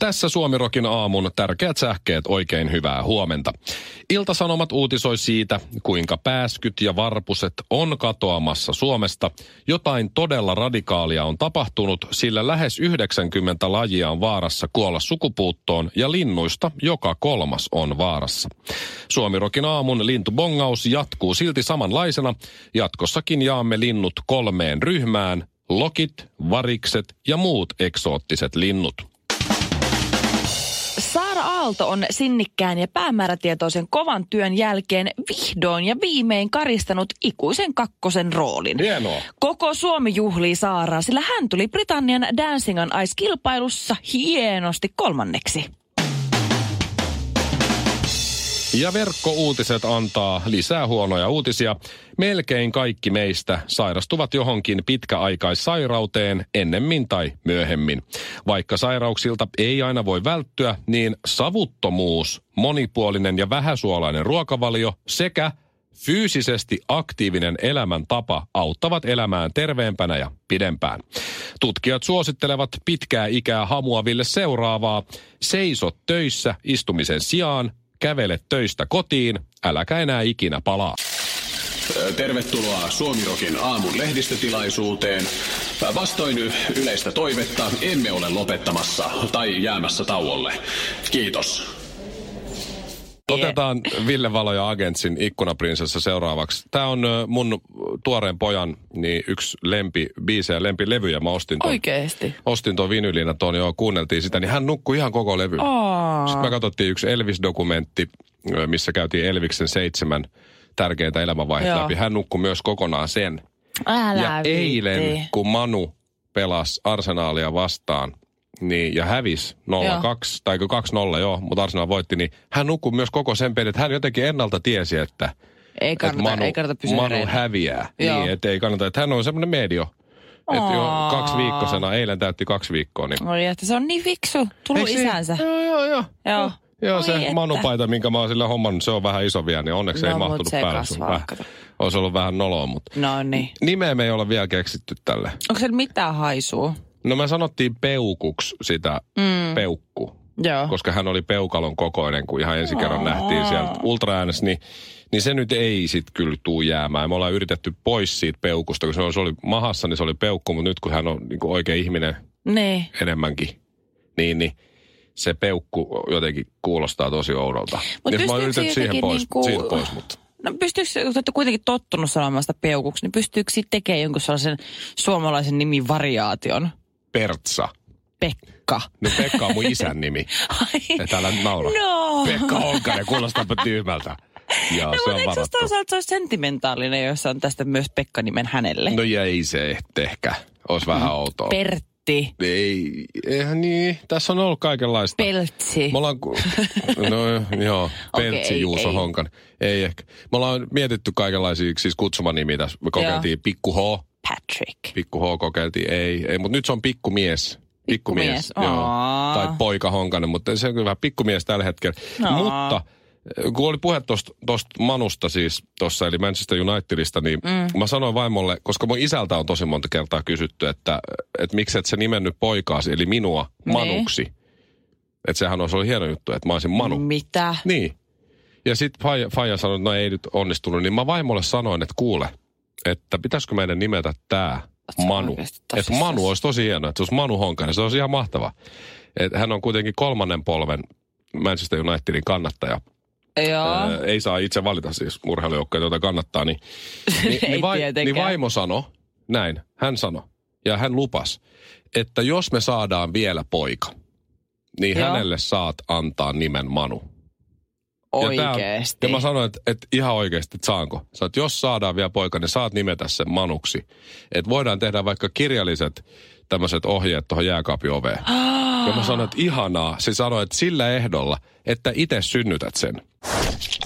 Tässä Suomirokin aamun tärkeät sähkeet oikein hyvää huomenta. Iltasanomat uutisoi siitä, kuinka pääskyt ja varpuset on katoamassa Suomesta. Jotain todella radikaalia on tapahtunut, sillä lähes 90 lajia on vaarassa kuolla sukupuuttoon ja linnuista joka kolmas on vaarassa. Suomirokin aamun lintubongaus jatkuu silti samanlaisena. Jatkossakin jaamme linnut kolmeen ryhmään. Lokit, varikset ja muut eksoottiset linnut. Aalto on sinnikkään ja päämäärätietoisen kovan työn jälkeen vihdoin ja viimein karistanut ikuisen kakkosen roolin. Hienoa. Koko Suomi juhlii Saaraa, sillä hän tuli Britannian Dancing on Ice-kilpailussa hienosti kolmanneksi. Ja verkkouutiset antaa lisää huonoja uutisia. Melkein kaikki meistä sairastuvat johonkin pitkäaikaissairauteen ennemmin tai myöhemmin. Vaikka sairauksilta ei aina voi välttyä, niin savuttomuus, monipuolinen ja vähäsuolainen ruokavalio sekä fyysisesti aktiivinen elämäntapa auttavat elämään terveempänä ja pidempään. Tutkijat suosittelevat pitkää ikää hamuaville seuraavaa. Seiso töissä istumisen sijaan, kävele töistä kotiin, äläkä enää ikinä palaa. Tervetuloa Suomirokin aamun lehdistötilaisuuteen. Vastoin yleistä toivetta emme ole lopettamassa tai jäämässä tauolle. Kiitos. Otetaan Ville Valo ja Agentsin ikkunaprinsessa seuraavaksi. Tämä on mun tuoreen pojan niin yksi lempi biisejä ja lempilevyjä. Mä ostin ton, Oikeesti? ostin ton vinylinä tuon jo, kuunneltiin sitä, niin hän nukkui ihan koko levy. Aa. Sitten me katsottiin yksi Elvis-dokumentti, missä käytiin Elviksen seitsemän tärkeintä elämänvaihetta Joo. läpi. Hän nukkui myös kokonaan sen. Älä ja viitti. eilen, kun Manu pelasi Arsenaalia vastaan, niin, ja hävisi 0-2, tai 2-0 joo, mutta Arsenal voitti, niin hän nukkui myös koko sen pelin, että hän jotenkin ennalta tiesi, että, Ei että kannata, Manu, ei kannata pysyä Manu häviää. Joo. Niin, että ei kannata, että hän on semmoinen medio. Että jo kaksi viikkosena, eilen täytti kaksi viikkoa. Niin. Oi, että se on niin fiksu. Tullut Eikö se- isänsä. Joo, joo, joo. Joo. Joo, Oi se että. manupaita, minkä mä oon sillä hommannut, se on vähän iso vielä, niin onneksi No, ei mahtunut se päälle. Se on kasvaa. Olisi ollut vähän noloa, mutta No niin. nimeä me ei ole vielä keksitty tälle. Onko siellä mitään haisua? No me sanottiin peukuksi sitä mm. peukku, Joo. koska hän oli peukalon kokoinen, kun ihan ensi kerran nähtiin sieltä ultraäänessä, niin, niin se nyt ei sit kyllä tuu jäämään. Me ollaan yritetty pois siitä peukusta, kun se oli, se oli mahassa, niin se oli peukku, mutta nyt kun hän on niin kuin oikea ihminen Niin. enemmänkin, niin, niin se peukku jotenkin kuulostaa tosi oudolta. Mut Niin mä oon yritetty siihen pois, niinku- siitä pois, mutta... No pystyykö, kun te olette kuitenkin tottunut sanomaan sitä peukuksi, niin pystyykö siitä tekemään jonkun sellaisen suomalaisen nimin variaation? Pertsa. Pekka. No Pekka on mun isän nimi. Ai. Et älä naura. No. Pekka Honkanen, kuulostaapa tyhmältä. Joo, No, se mutta on eikö se olisi sentimentaalinen, jos on tästä myös Pekka-nimen hänelle? No ja ei se ehkä. Olisi vähän outoa. Pertti. ei, eihän niin. Tässä on ollut kaikenlaista. Peltsi. Me ollaan, no joo, Peltsi ei, Juuso ei. Honkan. Ei ehkä. Me ollaan mietitty kaikenlaisia siis kutsumanimiä tässä. Me kokeiltiin Pikku H. Patrick. Pikku H kokeiltiin, ei, ei mutta nyt se on pikkumies. Pikkumies, joo. aa. Tai poika Honkanen, mutta se on kyllä vähän pikkumies tällä hetkellä. Aa. Mutta eh, kun oli puhe tuosta Manusta siis tuossa, eli Manchester Unitedista, niin mm. mä sanoin vaimolle, koska mun isältä on tosi monta kertaa kysytty, että, että miksi et sä nimennyt poikaasi, eli minua, Niin. Manuksi. Että sehän olisi ollut hieno juttu, että mä olisin Manu. Mitä? Niin. Ja sitten Faija, Faija sanoi, että no ei nyt onnistunut, niin mä vaimolle sanoin, että kuule, että pitäisikö meidän nimetä tämä Manu. Että? Manu olisi tosi hieno, että se olisi Manu Honkanen, se olisi ihan mahtava. Et hän on kuitenkin kolmannen polven Manchester Unitedin kannattaja. Joo. Ää, ei saa itse valita siis urheilujoukkoja, joita kannattaa. Niin, niin, niin, vai, tietenkään. niin vaimo sanoi, näin, hän sanoi, ja hän lupas, että jos me saadaan vielä poika, niin Joo. hänelle saat antaa nimen Manu. Ja, tää Oikeesti. ja mä sanoin, että, että ihan oikeasti, että saanko. Sä, että jos saadaan vielä poika, niin saat nimetä sen Manuksi. Että voidaan tehdä vaikka kirjalliset tämmöiset ohjeet tuohon jääkaapin oveen. ja mä sanoin, että ihanaa. Se sanoi, että sillä ehdolla, että itse synnytät sen.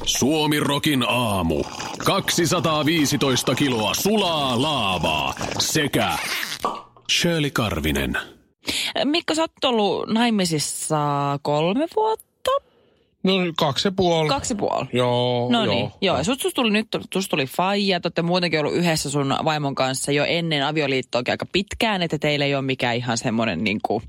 Suomi Rokin aamu. 215 kiloa sulaa laavaa sekä Shirley Karvinen. Mikko, sä oot ollut naimisissa kolme vuotta? No kaksi ja puoli. Kaksi ja puoli. Joo, No joo. niin, joo. Ja sut, sus tuli nyt, sus tuli faija, te olette muutenkin ollut yhdessä sun vaimon kanssa jo ennen avioliittoakin aika pitkään, että teillä ei ole mikään ihan semmoinen niin kuin,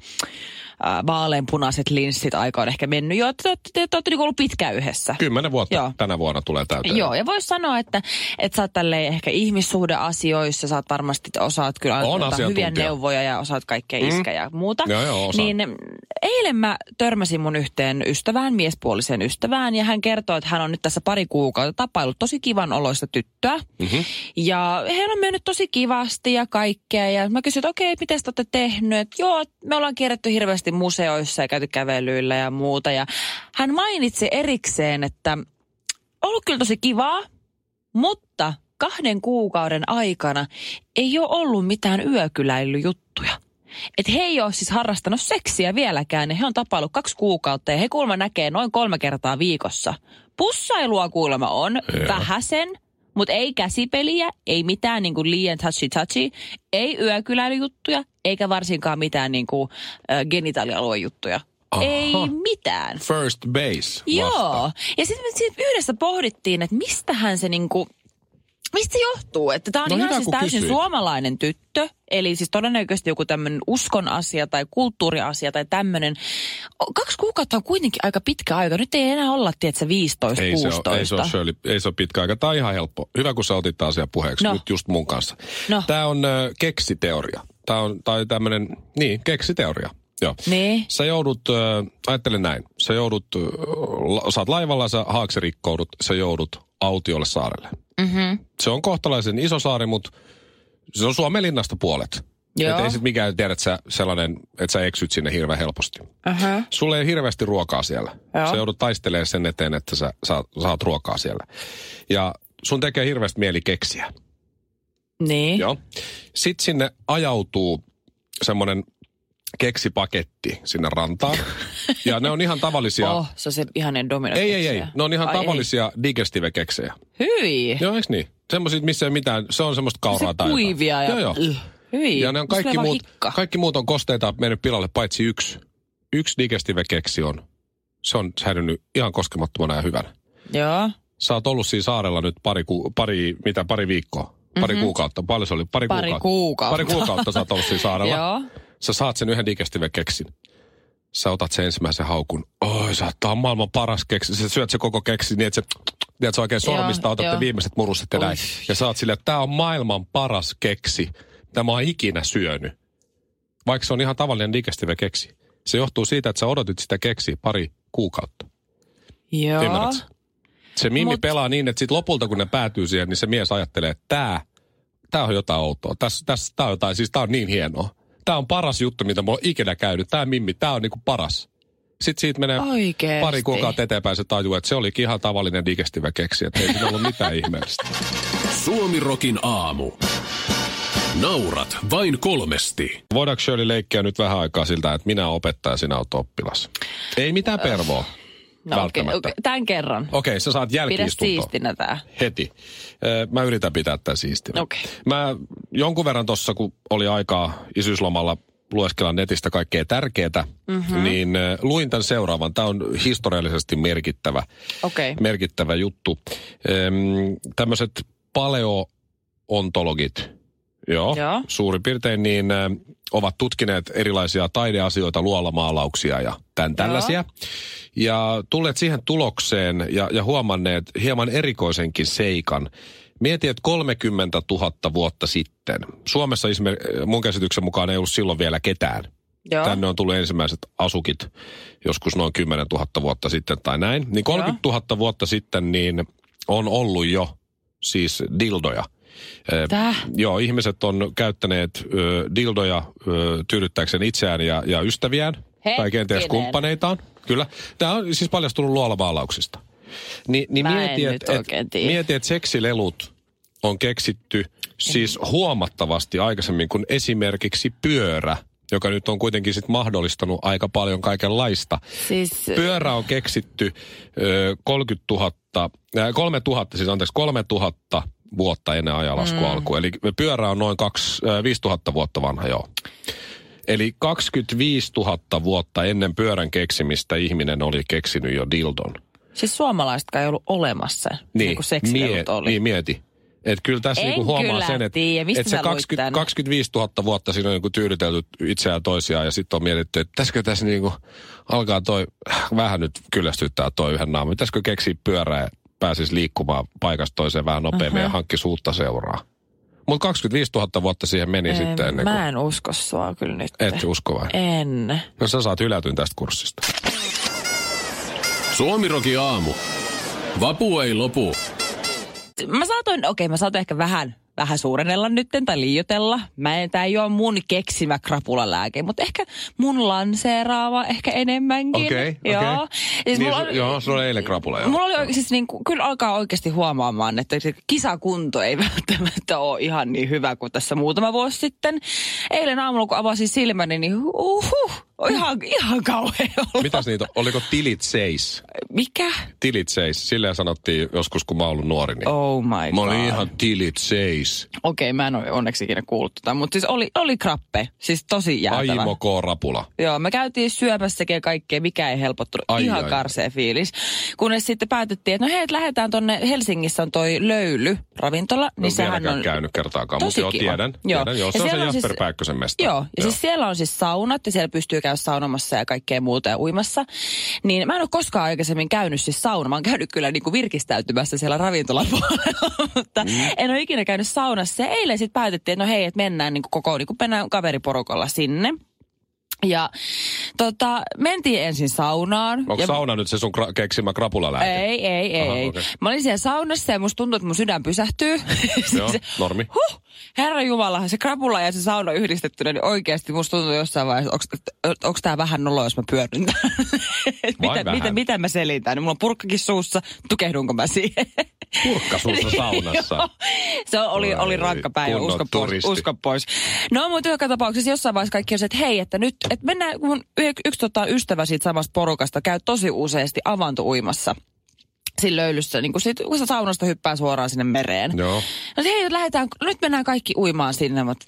äh, vaaleanpunaiset linssit aika on ehkä mennyt jo. Te, te, te, te olette niin ollut pitkään yhdessä. Kymmenen vuotta Joo. tänä vuonna tulee täyteen. Joo, ja voisi sanoa, että, että sä oot tälleen ehkä ihmissuhdeasioissa, sä oot varmasti, osaat kyllä On antaa hyviä neuvoja ja osaat kaikkea iskä ja muuta. Joo, joo, osaan. Niin mm, eilen mä törmäsin mun yhteen ystävään, miespuoliseen ystävään, ja hän kertoi, että hän on nyt tässä pari kuukautta tapailut tosi kivan oloista tyttöä. Mm-hmm. Ja heillä on mennyt tosi kivasti ja kaikkea. Ja mä kysyin, että okei, miten te olette tehnyt? Et, joo, me ollaan kierretty hirveästi museoissa ja käyty kävelyillä ja muuta. Ja hän mainitsi erikseen, että ollut kyllä tosi kivaa, mutta kahden kuukauden aikana ei ole ollut mitään yökyläilyjuttuja. Että he ei ole siis harrastanut seksiä vieläkään. ja He on tapailut kaksi kuukautta ja he kuulemma näkee noin kolme kertaa viikossa. Pussailua kuulemma on, vähäsen, mutta ei käsipeliä, ei mitään niin kuin liian touchy touchy, ei yökyläilyjuttuja, eikä varsinkaan mitään niin kuin, äh, genitaalialuejuttuja. Aha. Ei mitään. First base Joo. vasta. Ja sitten me siitä yhdessä pohdittiin, että mistähän se niinku, mistä se johtuu? Että tämä on No ihan hyvä, siis täysin kysyit. suomalainen tyttö. Eli siis todennäköisesti joku tämmöinen uskon asia tai kulttuuriasia tai tämmöinen. Kaksi kuukautta on kuitenkin aika pitkä aika. Nyt ei enää olla, tiedätkö, 15, Ei se, 16. ole, ei, se ole Shirley, ei se ole pitkä aika. Tämä on ihan helppo. Hyvä, kun sä otit asian puheeksi No. nyt just mun kanssa. No. Tämä on ö, keksiteoria. Tämä on tai tämmöinen, niin, keksiteoria. Joo. Niin. Sä joudut, äh, ajattele näin, sä joudut, äh, la, sä oot laivalla, sä haaksirikkoudut, sä joudut autiolle saarelle. Mm-hmm. Se on kohtalaisen iso saari, mutta se on Suomen linnasta puolet. Joo. Et ei sit mikään tiedä, että sä sellainen, että sä eksyt sinne hirveän helposti. Uh-huh. Sulle ei hirveästi ruokaa siellä. Joo. Sä joudut taistelemaan sen eteen, että sä saat, saat ruokaa siellä. Ja sun tekee hirveästi mieli keksiä. Niin. Joo. Sitten sinne ajautuu semmoinen keksipaketti sinne rantaan. ja ne on ihan tavallisia... Oh, se on se ihanen domino Ei, ei, ei. Ne on ihan Ai, tavallisia digestive-keksejä. Ei. Hyi. Joo, eikö niin? Semmoiset, missä ei mitään, se on semmoista kauraa se tai jotain. kuivia ja... Joo, joo. Hyi. Ja ne on kaikki muut, hikka. kaikki muut on kosteita mennyt pilalle, paitsi yksi. Yksi digestive-keksi on, se on säilynyt ihan koskemattomana ja hyvänä. Joo. Sä oot ollut siinä saarella nyt pari, ku, pari mitä, pari viikkoa, pari mm-hmm. kuukautta. Paljon se oli? Pari. Pari kuukautta. kuukautta. Pari kuukautta sä oot ollut siinä saarella. Joo. Sä saat sen yhden digestive-keksin. Sä otat sen ensimmäisen haukun. Oi, sä on maailman paras keksi. Sä syöt se koko keksi niin, että se, tiedät, sä oikein sormista otatte joo. viimeiset muruset ja näin. Ja sä oot silleen, että tää on maailman paras keksi, mitä mä oon ikinä syönyt. Vaikka se on ihan tavallinen digestive-keksi. Se johtuu siitä, että sä odotit sitä keksiä pari kuukautta. Joo. Ymmärrätkö? Se Mimmi Mut- pelaa niin, että sit lopulta kun ne päätyy siihen, niin se mies ajattelee, että tää, tää on jotain outoa. Tässä, tässä, tää on jotain, siis tää on niin hienoa. Tää on paras juttu, mitä mulla on ikinä käynyt. Tää Mimmi, tää on niinku paras. Sitten siitä menee Oikeesti. pari kuukautta eteenpäin, se tajuu, että se olikin ihan tavallinen digestive keksi, että ei siinä ollut mitään ihmeellistä. Suomirokin aamu. Naurat vain kolmesti. Voidaanko Shirley leikkiä nyt vähän aikaa siltä, että minä opettaja ja sinä olet oppilas? Ei mitään pervoa. No, okei, välttämättä. okei, tämän kerran. Okei, sä saat Pidä jälkiistuntoa. siistinä tää. Heti. Mä yritän pitää tämän siistinä. Okei. Mä jonkun verran tuossa, kun oli aikaa isyyslomalla lueskella netistä kaikkea tärkeää, Mhm. mm-hmm. niin luin tämän seuraavan. Tämä on historiallisesti merkittävä, Okei. merkittävä juttu. Tämmöiset paleoontologit, joo, Joo. suurin piirtein, niin ö, ovat tutkineet erilaisia taideasioita, luolamaalauksia ja tämän tällaisia. Ja tulleet siihen tulokseen ja, ja huomanneet hieman erikoisenkin seikan. Mieti, että 30 000 vuotta sitten, Suomessa esimerkiksi mun käsityksen mukaan ei ollut silloin vielä ketään. Joo. Tänne on tullut ensimmäiset asukit joskus noin 10 000 vuotta sitten tai näin. Niin 30 000 vuotta sitten niin on ollut jo siis dildoja. Ö, Täh? Joo, ihmiset on käyttäneet ö, dildoja ö, tyydyttääkseen itseään ja, ja ystäviään. Tai kenties Hetkinen. kumppaneitaan. Kyllä. Tämä on siis paljastunut luolamaalauksista. Ni, niin Mä mieti, että et, mieti, et seksilelut on keksitty siis huomattavasti aikaisemmin kuin esimerkiksi pyörä, joka nyt on kuitenkin sit mahdollistanut aika paljon kaikenlaista. Siis, Pyörä on keksitty ö, 30 000, äh, 3000, siis anteeksi 3000 vuotta ennen ajanlaskun mm. alkua. Eli pyörä on noin 2, äh, 5000 vuotta vanha, joo. Eli 25 000 vuotta ennen pyörän keksimistä ihminen oli keksinyt jo dildon. Siis suomalaisetkaan ei ollut olemassa, niin, Niin, kun seksilelut oli. niin mieti. Et kyllä tässä En niinku huomaa kyllä sen, että et se sä luit 20, tän? 25 000 vuotta siinä on niinku tyydytelty itseään toisiaan ja sitten on mietitty, että pitäisikö tässä niinku alkaa toi, vähän nyt kyllästyttää toi yhden naaman. Pitäisikö keksiä pyörää pääsisi liikkumaan paikasta toiseen vähän nopeammin uh-huh. ja hankkisi uutta seuraa. Mutta 25 000 vuotta siihen meni En, sitten ennen kuin... Mä en usko sua kyllä nyt. Et usko vai? En. No sä saat hylätyn tästä kurssista. Suomiroki aamu. Vapu ei lopu. Mä saatoin, okei, mä saatoin ehkä vähän, vähän suurennella nytten tai liioitella. Mä en, tää ei ole mun keksimä krapulalääke, mutta ehkä mun lanseeraava ehkä enemmänkin. Okei, okei. Joo. Siis Niin, oli- joo, sulla oli eilen krapula, joo. Mulla oli oikein, siis niin kyllä alkaa oikeasti huomaamaan, että se kisakunto ei välttämättä ole ihan niin hyvä kuin tässä muutama vuosi sitten. Eilen aamulla, kun avasin silmäni, niin uhuh, ihan, ihan kauhean olo. Mitäs niitä, on? oliko tilit seis? Mikä? Tilit seis, silleen sanottiin joskus, kun mä olin nuori. Niin. Oh my Mä god. olin ihan tilit seis. Okei, mä en ole onneksi ikinä kuullut tota, mutta siis oli, oli krappe. Siis tosi jäätävä. Aimo K. Rapula. Joo, me käytiin syömässäkin ja kaikkea, mikä ei helpottunut. Ai, Ihan ai. karsea fiilis. Kunnes sitten päätettiin, että no hei, lähdetään tonne Helsingissä on toi Löyly ravintola. En Niin ole sehän on... käynyt kertaakaan, mutta joo, tiedän. Joo. tiedän. Joo, se on se on Jasper siis- Pääkkösen mesta. Joo, ja siis siellä on siis saunat ja siellä pystyy käydä saunomassa ja kaikkea muuta ja uimassa. Niin mä en ole koskaan aikaisemmin käynyt siis sauna. Mä oon käynyt kyllä niinku virkistäytymässä siellä ravintolan puolella, mutta mm. en ole ikinä käynyt saunassa. Ja eilen sitten päätettiin, että no hei, että mennään niinku koko, niinku mennään kaveriporukalla sinne. Ja tota, mentiin ensin saunaan. Onko ja sauna nyt se sun kra- keksimä krapulalääke? ei, ei, ei. Aha, ei. okei. Mä olin siellä saunassa ja musta tuntui, että mun sydän pysähtyy. Joo, Se- normi. Huh, herra Jumala, se krapula ja se sauna yhdistettynä, niin oikeasti musta tuntuu jossain vaiheessa, onko tämä vähän nolo, jos mä pyörryn mitä, mitä, mitä mä selitän? Mulla on purkkakin suussa, tukehdunko mä siihen? Purkka suussa saunassa. Se oli, Oi, oli rankka päivä, usko pois, usko pois. No mutta joka tapauksessa jossain vaiheessa kaikki on se, että hei, että nyt, että mennään, kun mun y- yksi tota, ystävä siitä samasta porukasta käy tosi useasti avantouimassa siinä löylyssä, niin kun, sit, kun se saunasta hyppää suoraan sinne mereen. Joo. No hei, lähdetään, nyt mennään kaikki uimaan sinne, mutta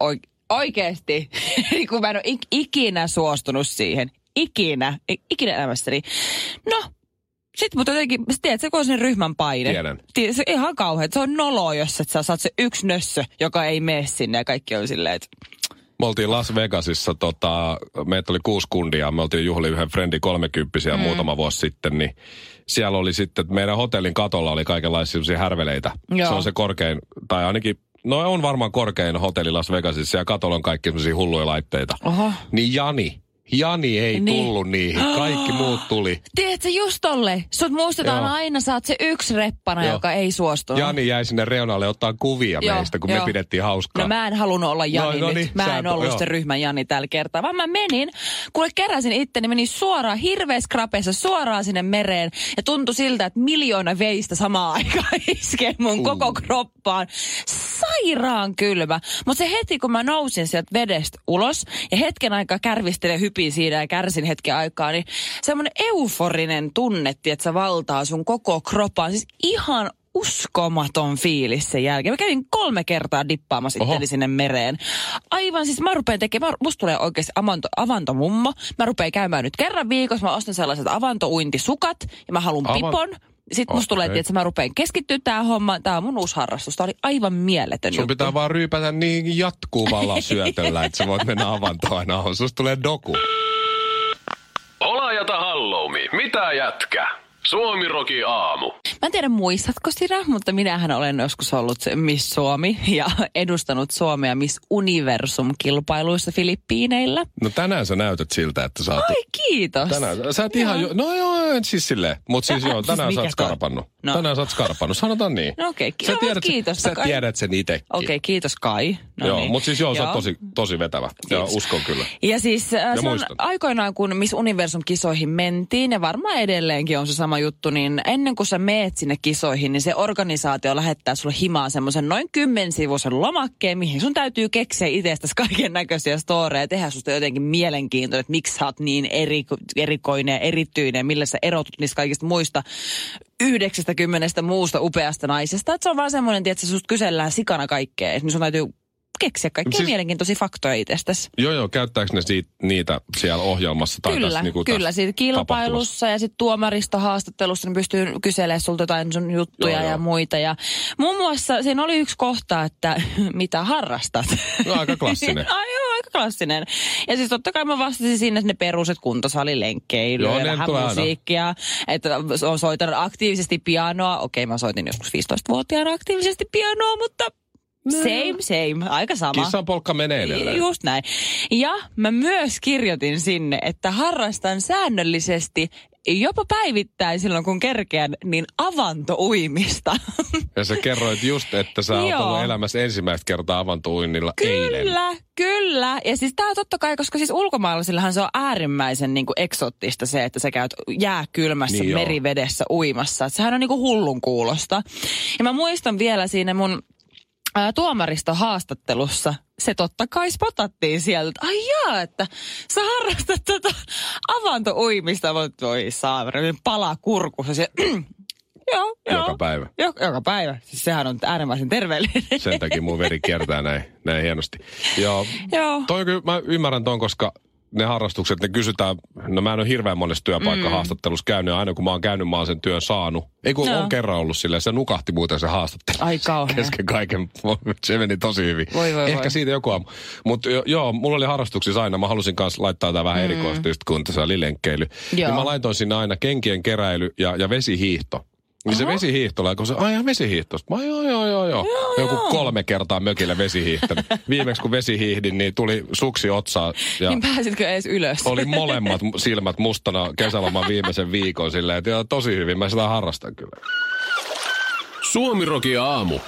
oi, oikeesti, kun mä en ole ik- ikinä suostunut siihen. Ikinä, ikinä elämässäni. No, sitten mutta jotenkin, sä tiedät, se on sen ryhmän paine. Tiedän. Ti- Se on ihan kauhean. Se on nolo, jos et sä saat se yksi nössö, joka ei mene sinne ja kaikki on silleen, että Me oltiin Las Vegasissa, tota, meitä oli kuusi kundia, me oltiin juhli yhden frendi kolmekymppisiä mm. muutama vuosi sitten, niin siellä oli sitten, meidän hotellin katolla oli kaikenlaisia härveleitä. Joo. Se on se korkein, tai ainakin, no on varmaan korkein hotelli Las Vegasissa, ja katolla on kaikki sellaisia hulluja laitteita. oho. Niin Jani, Jani ei Niin. tullut niihin, kaikki muut tuli. Tiedätkö, just tolle. Sut muistetaan Joo. aina, sä oot se yksi reppana, Joo. joka ei suostunut. Jani jäi sinne reunalle ottaa kuvia Joo, meistä, kun joo. me pidettiin hauskaa. No mä en halunnut olla Jani No, no nyt. niin, mä sä en ollut joo. se ryhmän Jani tällä kertaa, vaan mä menin, kuule keräsin itteni, menin suoraan hirveässä krapeessa suoraan sinne mereen ja tuntui siltä, että miljoona veistä samaan aikaan iskee mun Uh. koko kroppaan. Sairaan kylmä. Mutta se heti, kun mä nousin sieltä vedestä ulos ja hetken aikaa kärvistelin hypin siinä ja kärsin hetken aikaa, niin semmoinen euforinen tunne, että se valtaa sun koko kroppaan. Siis ihan uskomaton fiilis sen jälkeen. Mä kävin kolme kertaa dippaamassa itteni sinne mereen. Aivan siis mä rupean tekemään, mä- musta tulee oikeasti avanto, avantomummo. Mä rupean käymään nyt kerran viikossa, mä ostan sellaiset avantouintisukat ja mä haluan Avan- pipon. Sitten musta tulee, että mä rupean keskittyä tähän hommaan. Tää on mun uusi harrastus. Tää oli aivan mieletön Sun juttu. pitää vaan ryypätä niin jatkuvalla syötöllä, että sä voit mennä avantoon aina. Susta tulee doku. Olajata halloumi. Mitä jätkä? Suomiroki aamu. Mä en tiedä muistatko sinä, mutta minähän olen joskus ollut se Miss Suomi ja edustanut Suomea Miss Universum-kilpailuissa Filippiineillä. No tänään sä näytät siltä, että sä oot... Ai kiitos. Tänään, sä et ihan jo, no joo, siis silleen. Mutta siis Tähän- joo, siis tänään sä mikä oot skarpannut. No. Tänään sä oot skarpannut, sanotaan niin. No okei, ki- sä tiedät, kiitos, Sä kai. tiedät sen itsekin. Okei, kiitos Kai. No joo, niin. mutta siis joo, sä oot tosi, tosi vetävä. Ja Kiitos. uskon kyllä. Ja siis äh, se on muistan. aikoinaan, kun Miss Universum-kisoihin mentiin, ja varmaan edelleenkin on se sama sama juttu, niin ennen kuin sä meet sinne kisoihin, niin se organisaatio lähettää sulle himaan semmoisen noin kymmensivuisen lomakkeen, mihin sun täytyy keksiä itsestäsi kaiken näköisiä storeja, tehdä susta jotenkin mielenkiintoinen, että miksi sä oot niin eri, erikoinen ja erityinen, millä sä erotut niistä kaikista muista 90 muusta upeasta naisesta. Että se on vaan semmoinen, että susta kysellään sikana kaikkea, niin sun täytyy keksiä kaikkia siis, mielenkiintoisia faktoja itsestäsi. Joo, joo. Käyttääkö ne siitä, niitä siellä ohjelmassa? Tai kyllä, tässä, niin kuin kyllä. Siitä kilpailussa ja sitten tuomaristohaastattelussa ne pystyy kyselemään sulta jotain sun juttuja joo, ja joo. muita. Ja muun muassa siinä oli yksi kohta, että mitä harrastat. No, aika klassinen. Ai joo, aika klassinen. Ja siis totta kai mä vastasin sinne ne peruset kuntosalilenkkeily ja vähän musiikkia. Aina. Että soitan aktiivisesti pianoa. Okei, mä soitin joskus 15-vuotiaana aktiivisesti pianoa, mutta Same, same. Aika sama. Kissan polkka menee edelleen. Just näin. Ja mä myös kirjoitin sinne, että harrastan säännöllisesti jopa päivittäin silloin, kun kerkeän, niin avantouimista. Ja sä kerroit just, että sä oot ollut elämässä ensimmäistä kertaa avantouinnilla kyllä, eilen. Kyllä, kyllä. Ja siis tää on totta kai, koska siis ulkomaalaisillahan se on äärimmäisen niin kuin eksottista se, että sä käyt jääkylmässä niin merivedessä uimassa. Et sehän on niin kuin hullun kuulosta. Ja mä muistan vielä siinä mun ää, tuomaristohaastattelussa se totta kai spotattiin sieltä. Ai jaa, että sä harrastat tätä avantouimista. Voi saaveri, palaa kurkussa. Se, joo, joo. Joka päivä. Joka, joka päivä. Siis sehän on äärimmäisen terveellinen. Sen takia mun veri kiertää näin, näin hienosti. Joo. joo. Toi, mä ymmärrän ton, koska ne harrastukset, ne kysytään, no mä en ole hirveän monessa työpaikkahaastattelussa mm. käynyt, aina kun mä oon käynyt, mä oon sen työn saanut. Ei kun no. on kerran ollut silleen, se nukahti muuten se haastattelu. Ai kauhean. Kesken kaiken, se meni tosi hyvin. Voi, voi, Ehkä voi. siitä joku aamu. Mutta jo, joo, mulla oli harrastuksissa aina, mä halusin kanssa laittaa tämä vähän mm. erikoista, just kun tässä oli lenkkeily. Niin mä laitoin sinne aina kenkien keräily ja, ja vesihiihto. Niin se vesihiihtola, kun se, aina vesihiihto. Mä joo, joo, joo, joo. Joku joo. kolme kertaa mökillä vesihiihtänyt. Viimeksi kun vesihiihdin, niin tuli suksi otsaa. Ja niin pääsitkö edes ylös? Oli molemmat silmät mustana kesäloman viimeisen viikon silleen, että joo, tosi hyvin. Mä sitä harrastan kyllä. Suomiroki aamu.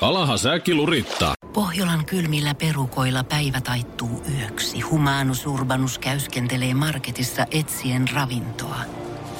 Alaha säkki lurittaa. Pohjolan kylmillä perukoilla päivä taittuu yöksi. Humanus Urbanus käyskentelee marketissa etsien ravintoa.